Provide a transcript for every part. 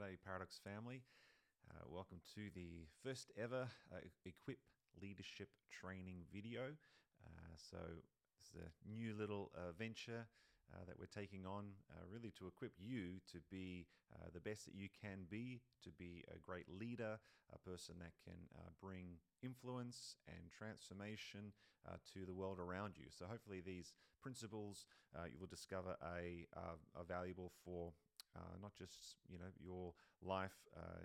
G'day, Paradox family. Uh, welcome to the first ever uh, Equip Leadership Training video. Uh, so, this is a new little uh, venture uh, that we're taking on, uh, really to equip you to be the best that you can be, to be a great leader, a person that can bring influence and transformation uh, to the world around you. So hopefully these principles uh, you will discover a, are, are valuable for uh, not just you know your life, uh,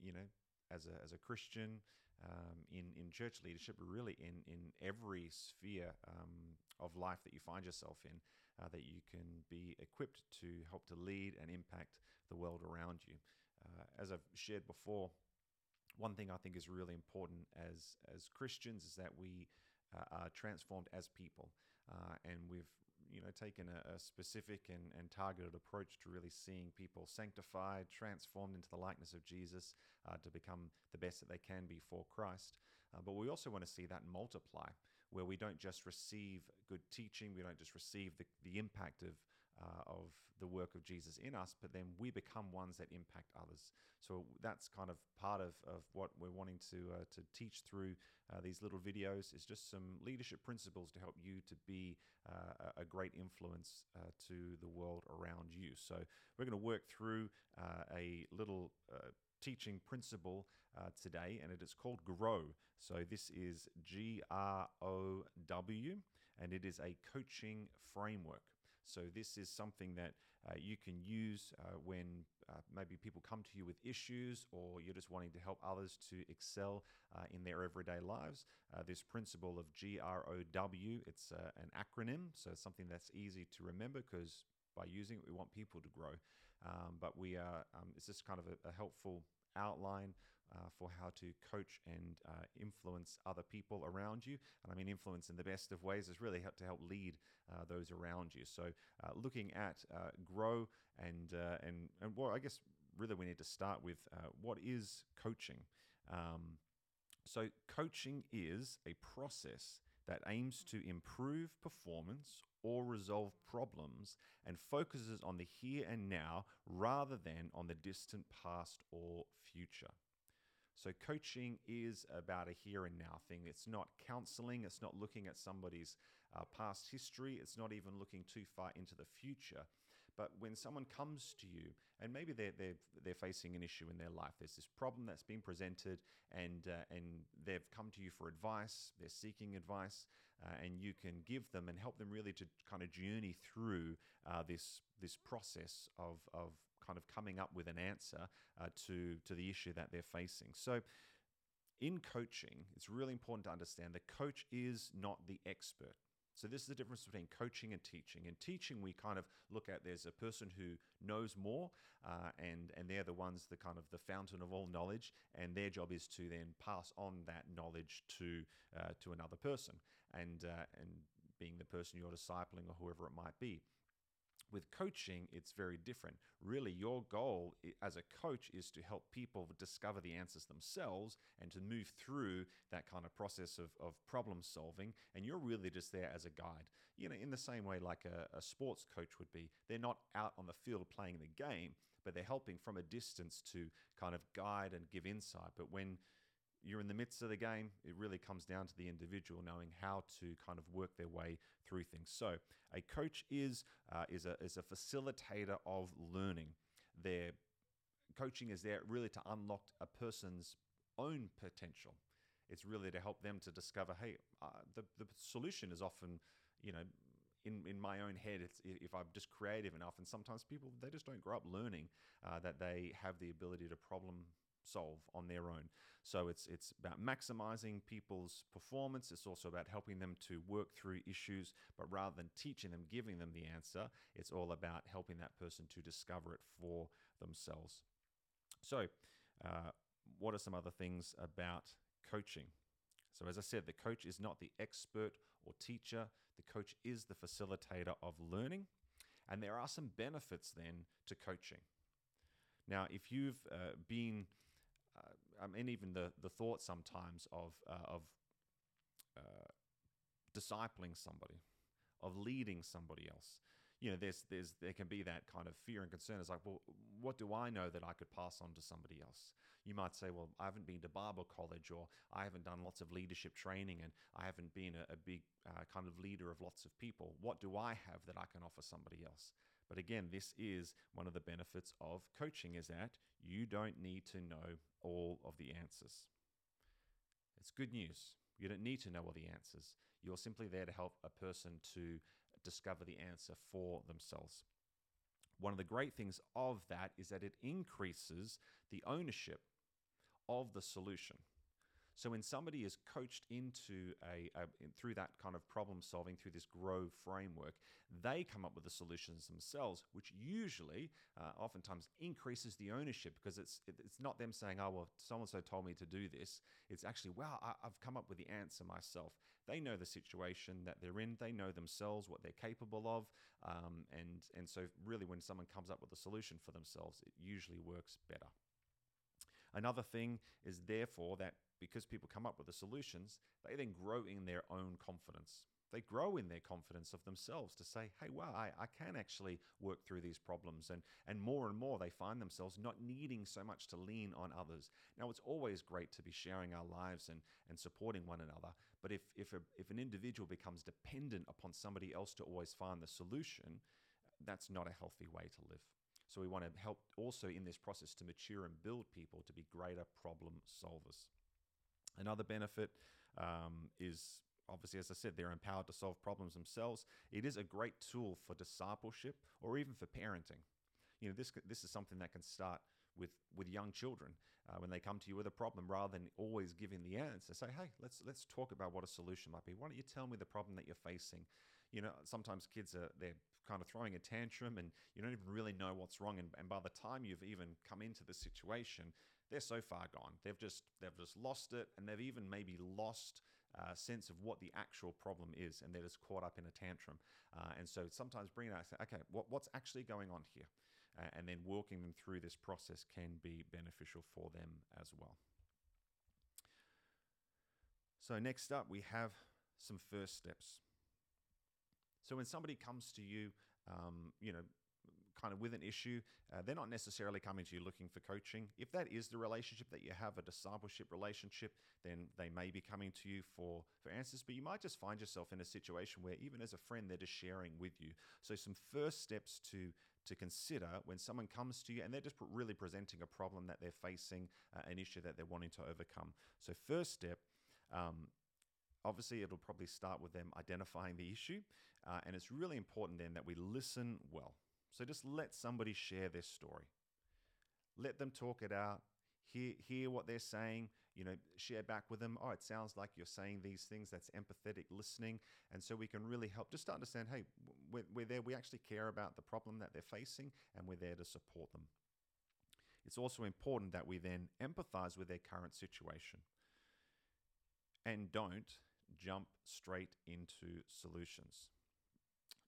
you know, as a, as a Christian um, in in church leadership, but really in in every sphere um, of life that you find yourself in, uh, that you can be equipped to help to lead and impact the world around you. Uh, as I've shared before, one thing I think is really important as as Christians is that we uh, are transformed as people, uh, and we've you know taken a, a, specific and, and targeted approach to really seeing people sanctified, transformed into the likeness of Jesus, uh, to become the best that they can be for Christ. Uh, but we also want to see that multiply, where we don't just receive good teaching, we don't just receive the, the impact of uh, of the work of Jesus in us, but then we become ones that impact others. So that's kind of part of, of what we're wanting to uh, to teach through uh, these little videos is just some leadership principles to help you to be uh, a great influence uh, to the world around you. So we're going to work through uh, a little teaching principle uh, today, and it is called GROW. So, this is G R O W, and it is a coaching framework. So, this is something that uh, you can use uh, when uh, maybe people come to you with issues or you're just wanting to help others to excel uh, in their everyday lives. Uh, this principle of G R O W, it's an acronym, so something that's easy to remember because by using it. We want people to grow, um, but we are. Um, it's just kind of a, a helpful outline uh, for how to coach and uh, influence other people around you. And I mean, influence in the best of ways is really help to help lead uh, those around you. So, uh, looking at uh, grow and uh, and and well, I guess really we need to start with what is coaching. Um, so, coaching is a process that aims to improve performance or resolve problems and focuses on the here and now rather than on the distant past or future. So, coaching is about a here and now thing. It's not counseling, it's not looking at somebody's uh, past history, it's not even looking too far into the future. But when someone comes to you, and maybe they're, they're, they're facing an issue in their life, there's this problem that's been presented, and, uh, and they've come to you for advice, they're seeking advice, uh, and you can give them and help them really to kind of journey through uh, this this process of, of kind of coming up with an answer uh, to, to the issue that they're facing. So, in coaching, it's really important to understand the coach is not the expert. So this is the difference between coaching and teaching. In teaching, we kind of look at there's a person who knows more, uh, and and they're the ones the kind of the fountain of all knowledge, and their job is to then pass on that knowledge to uh, to another person, and uh, and being the person you're discipling or whoever it might be with coaching, it's very different. Really, your goal as a coach is to help people discover the answers themselves and to move through that kind of process of, of problem solving. And you're really just there as a guide. You know, in the same way like a, a sports coach would be. They're not out on the field playing the game, but they're helping from a distance to kind of guide and give insight. But when you're in the midst of the game. It really comes down to the individual knowing how to kind of work their way through things. So, a coach is uh, is a is a facilitator of learning. Their coaching is there really to unlock a person's own potential. It's really to help them to discover, hey, uh, the the solution is often, you know, in, in my own head, if I'm just creative enough, and sometimes people they just don't grow up learning uh, that they have the ability to problem solve on their own. So it's it's about maximizing people's performance. It's also about helping them to work through issues, but rather than teaching them, giving them the answer, it's all about helping that person to discover it for themselves. So, uh, what are some other things about coaching? So, as I said, the coach is not the expert or teacher, the coach is the facilitator of learning. And there are some benefits then to coaching. Now, if you've uh, been I mean, even the the thought sometimes of uh, of uh, discipling somebody, of leading somebody else. you know, there's there's there can be that kind of fear and concern. It's like, well, what do I know that I could pass on to somebody else? You might say, well, I haven't been to Bible college, or I haven't done lots of leadership training, and I haven't been a, a big uh, kind of leader of lots of people. What do I have that I can offer somebody else? But again, this is one of the benefits of coaching is that you don't need to know all of the answers. It's good news. You don't need to know all the answers. You're simply there to help a person to discover the answer for themselves. One of the great things of that is that it increases the ownership of the solution. So when somebody is coached into a, a, through that kind of problem solving through this grow framework, they come up with the solutions themselves, which usually, uh, oftentimes, increases the ownership because it's it's not them saying, "Oh well, so and so told me to do this." It's actually, "Wow, I, I've come up with the answer myself." They know the situation that they're in. They know themselves what they're capable of, um, and and so really, when someone comes up with a solution for themselves, it usually works better. Another thing is therefore that because people come up with the solutions, they then grow in their own confidence. They grow in their confidence of themselves to say, hey, wow, I, I can actually work through these problems. And, and more and more, they find themselves not needing so much to lean on others. Now, it's always great to be sharing our lives and, and supporting one another. But if, if, a, if an individual becomes dependent upon somebody else to always find the solution, that's not a healthy way to live. So we want to help also in this process to mature and build people to be greater problem solvers. Another benefit um, is obviously, as I said, they're empowered to solve problems themselves. It is a great tool for discipleship or even for parenting. You know, this this is something that can start with with young children uh, when they come to you with a problem, rather than always giving the answer. Say, hey, let's let's talk about what a solution might be. Why don't you tell me the problem that you're facing? You know, sometimes kids are they're kind of throwing a tantrum and you don't even really know what's wrong. And, and by the time you've even come into the situation, they're so far gone. They've just they've just lost it, and they've even maybe lost uh, sense of what the actual problem is, and they're just caught up in a tantrum. Uh, and so sometimes bringing out, okay, what, what's actually going on here, uh, and then walking them through this process can be beneficial for them as well. So next up, we have some first steps. So when somebody comes to you, um, you know, kind of with an issue, uh, they're not necessarily coming to you looking for coaching. If that is the relationship that you have, a discipleship relationship, then they may be coming to you for, for answers. But you might just find yourself in a situation where, even as a friend, they're just sharing with you. So, some first steps to to consider when someone comes to you and they're just really presenting a problem that they're facing, uh, an issue that they're wanting to overcome. So, first step. Um, obviously, it'll probably start with them identifying the issue, uh, and it's really important then that we listen well. So just let somebody share their story. Let them talk it out. Hear, hear what they're saying, you know, share back with them. Oh, it sounds like you're saying these things. That's empathetic listening. And so we can really help just to understand hey, we're, we're there. We actually care about the problem that they're facing and we're there to support them. It's also important that we then empathize with their current situation and don't jump straight into solutions.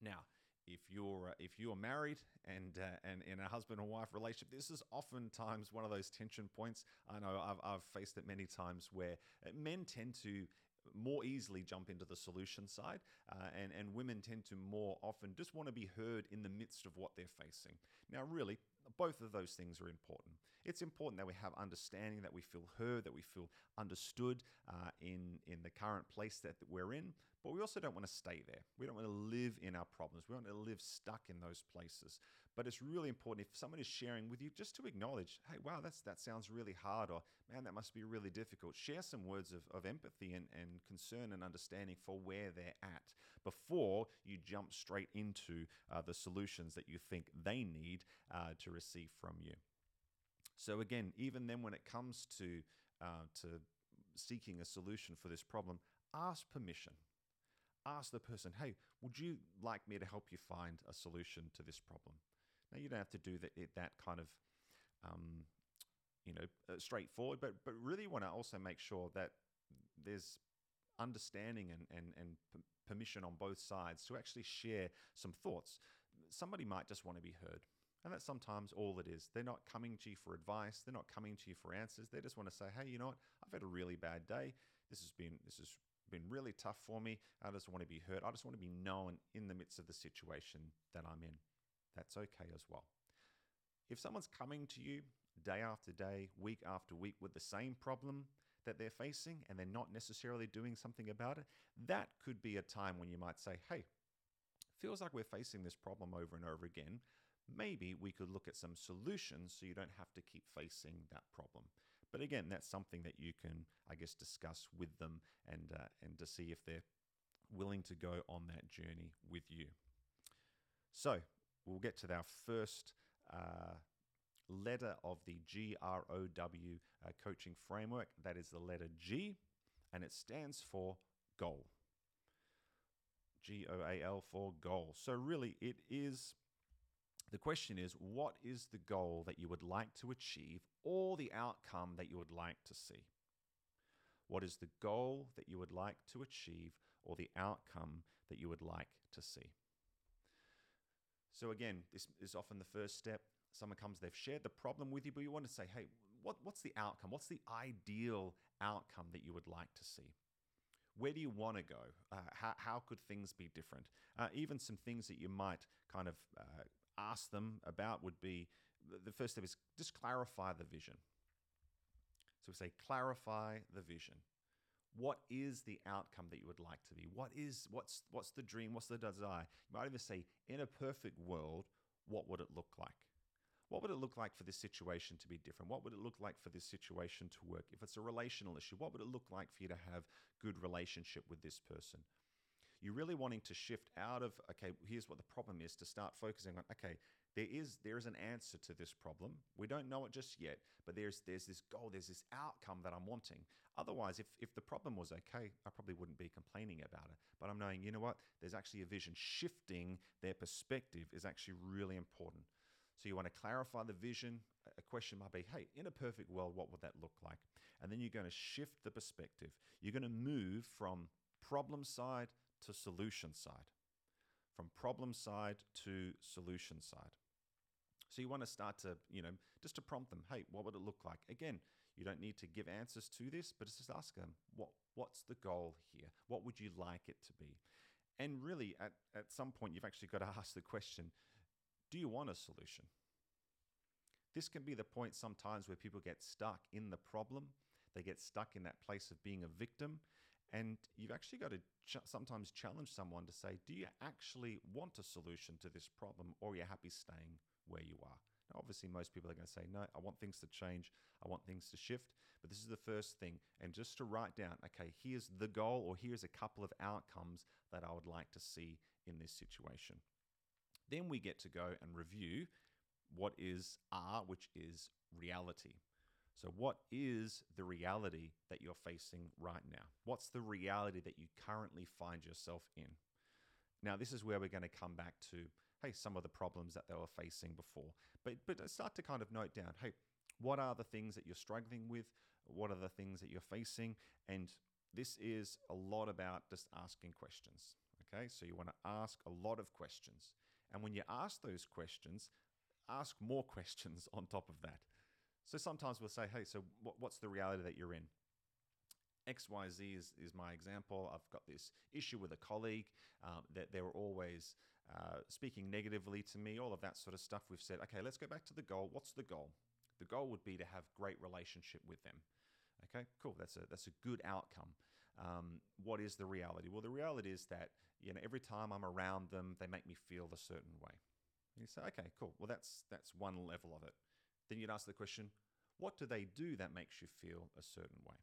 Now, if you're uh, if you're married and uh, and in a husband and wife relationship, this is oftentimes one of those tension points. I know I've, I've faced it many times where uh, men tend to more easily jump into the solution side, uh, and and women tend to more often just want to be heard in the midst of what they're facing. Now, really, both of those things are important. It's important that we have understanding, that we feel heard, that we feel understood uh, in in the current place that, that we're in. But we also don't want to stay there. We don't want to live in our problems. We want to live stuck in those places. But it's really important if someone is sharing with you just to acknowledge, hey, wow, that's that sounds really hard, or man, that must be really difficult. Share some words of, of empathy and, and concern and understanding for where they're at before you jump straight into uh, the solutions that you think they need uh, to receive from you. So again, even then, when it comes to uh, to seeking a solution for this problem, ask permission ask the person, hey, would you like me to help you find a solution to this problem? Now, you don't have to do that, that kind of, um, you know, uh, straightforward, but, but really want to also make sure that there's understanding and, and, and permission on both sides to actually share some thoughts. Somebody might just want to be heard. And that's sometimes all it is. They're not coming to you for advice. They're not coming to you for answers. They just want to say, hey, you know what? I've had a really bad day. This has been this has been really tough for me. I just want to be heard. I just want to be known in the midst of the situation that I'm in. That's okay as well. If someone's coming to you day after day, week after week with the same problem that they're facing and they're not necessarily doing something about it, that could be a time when you might say, hey, feels like we're facing this problem over and over again. Maybe we could look at some solutions so you don't have to keep facing that problem. But again, that's something that you can, I guess, discuss with them and uh, and to see if they're willing to go on that journey with you. So we'll get to our first uh, letter of the GROW uh, coaching framework. That is the letter G, and it stands for goal. G O A L for goal. So, really, it is the question is what is the goal that you would like to achieve or the outcome that you would like to see? What is the goal that you would like to achieve or the outcome that you would like to see? So, again, this is often the first step. Someone comes, they've shared the problem with you, but you want to say, hey, what, what's the outcome? What's the ideal outcome that you would like to see? Where do you want to go? Uh, how, how could things be different? Uh, even some things that you might kind of uh, ask them about would be the first step is just clarify the vision. So we say clarify the vision. What is the outcome that you would like to be? What is what's what's the dream? What's the desire? You might even say, in a perfect world, what would it look like? What would it look like for this situation to be different? What would it look like for this situation to work? If it's a relational issue, what would it look like for you to have good relationship with this person? You're really wanting to shift out of okay, here's what the problem is to start focusing on okay, there is there is an answer to this problem. We don't know it just yet, but there's there's this goal, there's this outcome that I'm wanting. Otherwise, if if the problem was okay, I probably wouldn't be complaining about it. But I'm knowing, you know what? There's actually a vision. Shifting their perspective is actually really important. So you want to clarify the vision. A question might be, hey, in a perfect world, what would that look like? And then you're going to shift the perspective. You're going to move from problem side to solution side, from problem side to solution side. So you want to start to, you know, just to prompt them, hey, what would it look like? Again, you don't need to give answers to this, but just ask them, what, what's the goal here? What would you like it to be? And really, at, at some point, you've actually got to ask the question do you want a solution? This can be the point sometimes where people get stuck in the problem. They get stuck in that place of being a victim. And you've actually got to ch- sometimes challenge someone to say, Do you actually want a solution to this problem, or are you happy staying where you are? Now, obviously, most people are going to say, No, I want things to change. I want things to shift. But this is the first thing. And just to write down, okay, here's the goal, or here's a couple of outcomes that I would like to see in this situation. Then we get to go and review what is R, which is reality. So, what is the reality that you're facing right now? What's the reality that you currently find yourself in? Now, this is where we're going to come back to, hey, some of the problems that they were facing before. But, but start to kind of note down, hey, what are the things that you're struggling with? What are the things that you're facing? And this is a lot about just asking questions. Okay, so you want to ask a lot of questions. And when you ask those questions, ask more questions on top of that. So sometimes we'll say, hey, so what, what's the reality that you're in? XYZ is, is my example. I've got this issue with a colleague um, that they were always uh, speaking negatively to me, all of that sort of stuff. We've said, okay, let's go back to the goal. What's the goal? The goal would be to have great relationship with them. Okay, cool. That's a that's a good outcome. Um, what is the reality? Well, the reality is that you know every time I'm around them, they make me feel a certain way. You say, okay, cool. Well, that's that's one level of it. Then you'd ask the question, what do they do that makes you feel a certain way?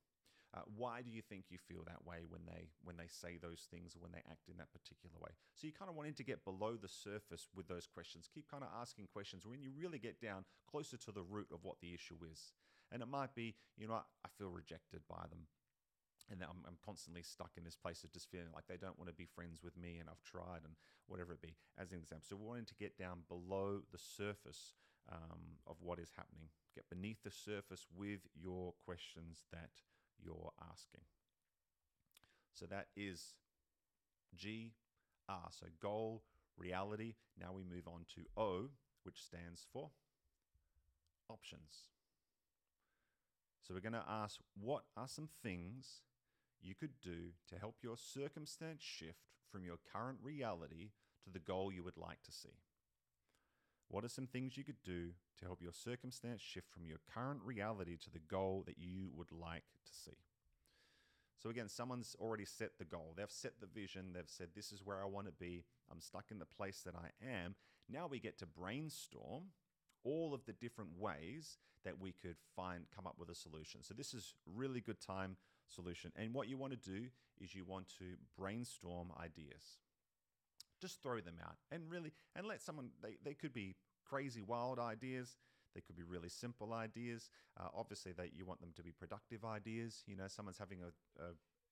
Uh, why do you think you feel that way when they when they say those things or when they act in that particular way? So you kind of wanting to get below the surface with those questions. Keep kind of asking questions when you really get down closer to the root of what the issue is. And it might be, you know, I feel rejected by them. And I'm, I'm constantly stuck in this place of just feeling like they don't want to be friends with me, and I've tried, and whatever it be, as an example. So, we're wanting to get down below the surface um, of what is happening, get beneath the surface with your questions that you're asking. So that is G, R. So goal, reality. Now we move on to O, which stands for options. So we're going to ask what are some things you could do to help your circumstance shift from your current reality to the goal you would like to see? What are some things you could do to help your circumstance shift from your current reality to the goal that you would like to see? So, again, someone's already set the goal. They've set the vision. They've said, This is where I want to be. I'm stuck in the place that I am. Now we get to brainstorm all of the different ways that we could find, come up with a solution. So, this is really good time solution. And what you want to do is you want to brainstorm ideas just throw them out and really and let someone they, they could be crazy wild ideas. They could be really simple ideas. Uh, obviously that you want them to be productive ideas. You know someone's having a, a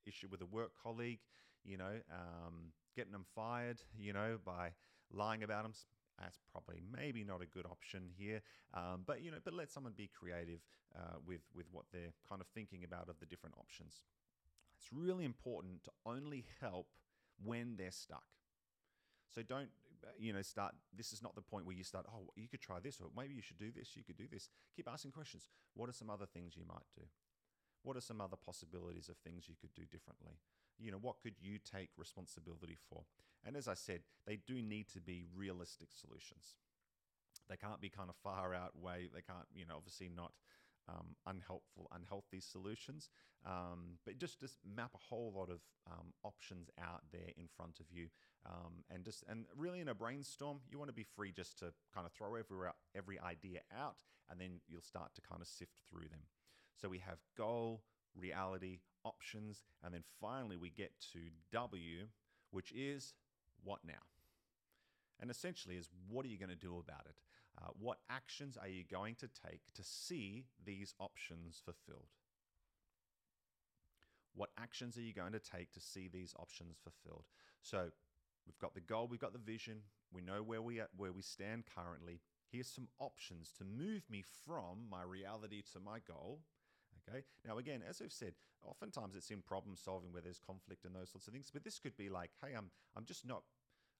issue with a work colleague you know um, getting them fired you know by lying about them. That's probably maybe not a good option here. Um, but you know but let someone be creative uh, with with what they're kind of thinking about of the different options. It's really important to only help when they're stuck so don't, uh, you know, start. This is not the point where you start, oh, you could try this, or maybe you should do this, you could do this. Keep asking questions. What are some other things you might do? What are some other possibilities of things you could do differently? You know, what could you take responsibility for? And as I said, they do need to be realistic solutions. They can't be kind of far out way. They can't, you know, obviously not um, unhelpful, unhealthy solutions. Um, but just just map a whole lot of um, options out there in front of you, um, and just and really in a brainstorm, you want to be free just to kind of throw every every idea out, and then you'll start to kind of sift through them. So we have goal, reality, options, and then finally we get to W, which is what now. And essentially, is what are you going to do about it? Uh, what actions are you going to take to see these options fulfilled? What actions are you going to take to see these options fulfilled? So we've got the goal, we've got the vision, we know where we are, where we stand currently. Here's some options to move me from my reality to my goal. Okay. Now, again, as I've said, oftentimes it's in problem solving where there's conflict and those sorts of things. But this could be like, hey, I'm I'm just not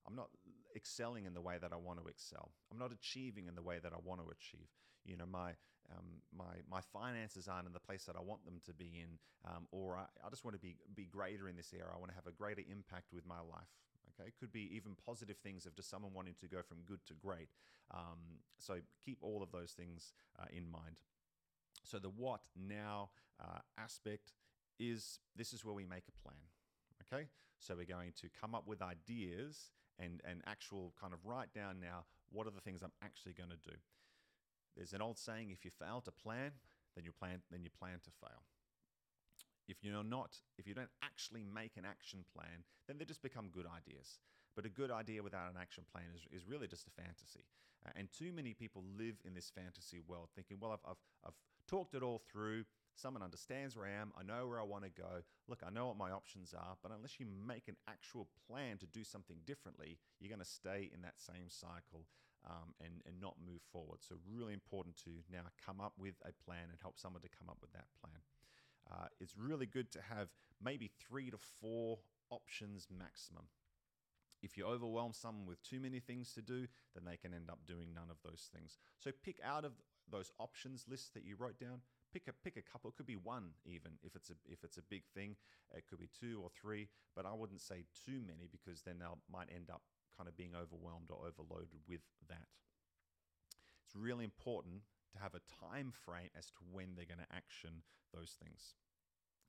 I'm not excelling in the way that I want to excel. I'm not achieving in the way that I want to achieve. You know, my um, my my finances aren't in the place that I want them to be in, um, or I, I just want to be be greater in this area. I want to have a greater impact with my life. Okay, it could be even positive things of just someone wanting to go from good to great. Um, so keep all of those things uh, in mind. So the what now uh, aspect is this is where we make a plan. Okay, so we're going to come up with ideas and, and actual kind of write down now what are the things I'm actually going to do. There's an old saying: if you fail to plan, then you plan then you plan to fail. If you're not, if you don't actually make an action plan, then they just become good ideas. But a good idea without an action plan is, is really just a fantasy. Uh, and too many people live in this fantasy world thinking, well, I've, I've, I've talked it all through. Someone understands where I am. I know where I want to go. Look, I know what my options are. But unless you make an actual plan to do something differently, you're going to stay in that same cycle um, and, and not move forward. So, really important to now come up with a plan and help someone to come up with that plan. Uh, it's really good to have maybe three to four options maximum. If you overwhelm someone with too many things to do, then they can end up doing none of those things. So pick out of those options list that you wrote down, pick a pick a couple. It could be one even if it's a if it's a big thing. It could be two or three, but I wouldn't say too many because then they might end up kind of being overwhelmed or overloaded with that. It's really important to have a time frame as to when they're going to action those things.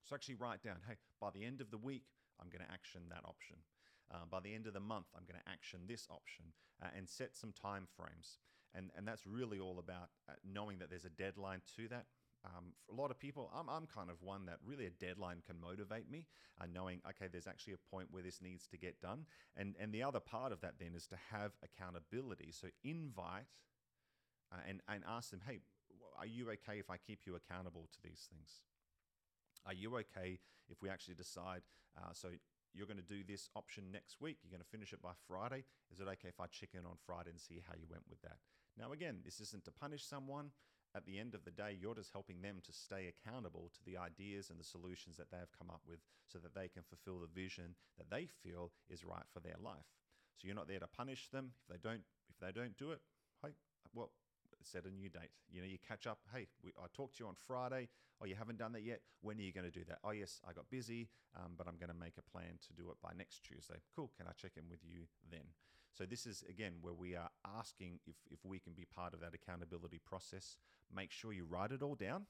So actually write down, hey, by the end of the week, I'm going to action that option. Uh, by the end of the month, I'm going to action this option uh, and set some time frames. And, and that's really all about uh, knowing that there's a deadline to that. Um, for a lot of people, I'm, I'm kind of one that really a deadline can motivate me, uh, knowing, okay, there's actually a point where this needs to get done. And, and the other part of that then is to have accountability. So invite uh, and, and ask them, hey, are you okay if I keep you accountable to these things? Are you okay if we actually decide, uh, so you're going to do this option next week, you're going to finish it by Friday? Is it okay if I check in on Friday and see how you went with that? Now, again, this isn't to punish someone at the end of the day, you're just helping them to stay accountable to the ideas and the solutions that they have come up with so that they can fulfill the vision that they feel is right for their life. So you're not there to punish them if they don't if they don't do it. Hey, well, set a new date. You know, you catch up. Hey, we, I talked to you on Friday. Oh, you haven't done that yet. When are you going to do that? Oh, yes, I got busy, um, but I'm going to make a plan to do it by next Tuesday. Cool. Can I check in with you then? So this is again where we are asking if if we can be part of that accountability process. Make sure you write it all down.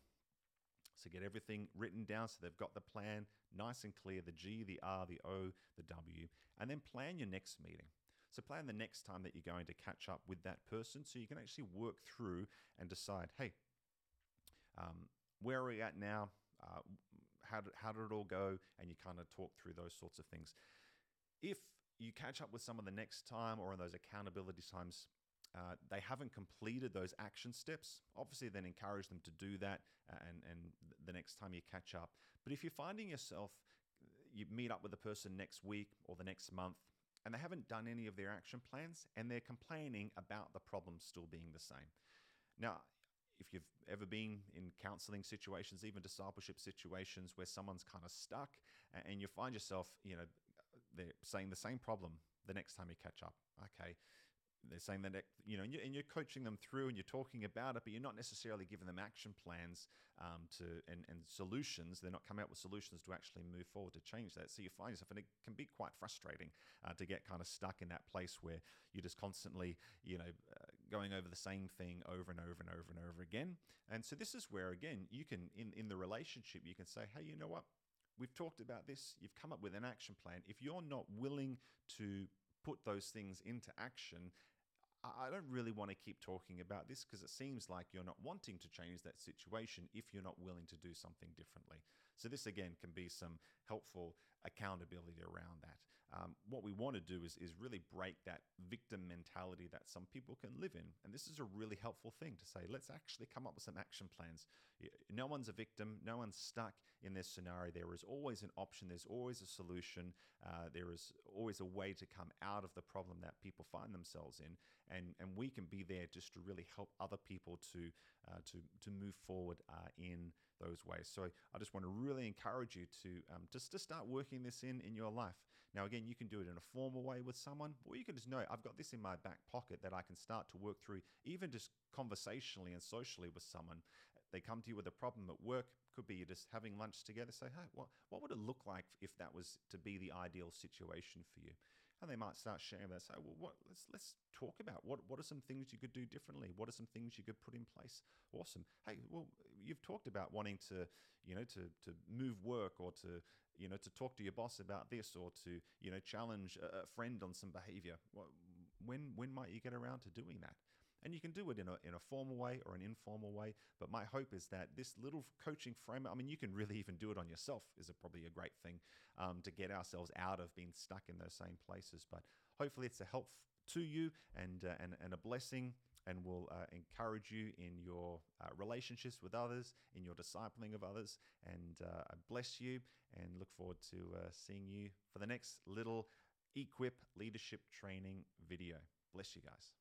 So get everything written down so they've got the plan nice and clear the G, the R, the O, the W, and then plan your next meeting. So plan the next time that you're going to catch up with that person so you can actually work through and decide, hey, um, where are we at now? Uh, how, did, how did it all go? And you kind of talk through those sorts of things. If you catch up with someone the next time or in those accountability times, uh, they haven't completed those action steps, obviously then encourage them to do that uh, and, and the next time you catch up. But if you're finding yourself, you meet up with the person next week or the next month and they haven't done any of their action plans and they're complaining about the problem still being the same. Now, if you've ever been in counseling situations, even discipleship situations where someone's kind of stuck and you find yourself, you know, they're saying the same problem the next time you catch up. Okay, they're saying that you know, and you're, coaching them through, and you're talking about it, but you're not necessarily giving them action plans um, to and, and solutions. They're not coming up with solutions to actually move forward to change that. So you find yourself, and it can be quite frustrating uh, to get kind of stuck in that place where you're just constantly, you know, uh, going over the same thing over and over and over and over again. And so this is where again you can in in the relationship you can say, hey, you know what? We've talked about this. You've come up with an action plan. If you're not willing to put those things into action, I don't really want to keep talking about this because it seems like you're not wanting to change that situation if you're not willing to do something differently. So, this again can be some helpful accountability around that. Um, what we want to do is, is really break that victim mentality that some people can live in. And this is a really helpful thing to say, let's actually come up with some action plans. No one's a victim, no one's stuck in this scenario. There is always an option, there's always a solution, uh, there is always a way to come out of the problem that people find themselves in. And, and we can be there just to really help other people to, uh, to, to move forward uh, in those ways. So I just want to really encourage you to um, just to start working this in in your life. Now, again, you can do it in a formal way with someone, or you can just know I've got this in my back pocket that I can start to work through, even just conversationally and socially with someone. They come to you with a problem at work. Could be you're just having lunch together. Say, hey, what, what would it look like if that was to be the ideal situation for you? and they might start sharing that. Say, well, what? Let's let's talk about what what are some things you could do differently? What are some things you could put in place? Awesome. Hey, well, you've talked about wanting to, you know, to to move work or to you know to talk to your boss about this or to you know challenge a, friend on some behavior. When when might you get around to doing that? And you can do it in a, in a formal way or an informal way. But my hope is that this little coaching framework, I mean, you can really even do it on yourself, is a, probably a great thing um, to get ourselves out of being stuck in those same places. But hopefully, it's a help to you and, uh, and, and a blessing and will uh, encourage you in your uh, relationships with others, in your discipling of others. And uh, I bless you and look forward to uh, seeing you for the next little Equip leadership training video. Bless you guys.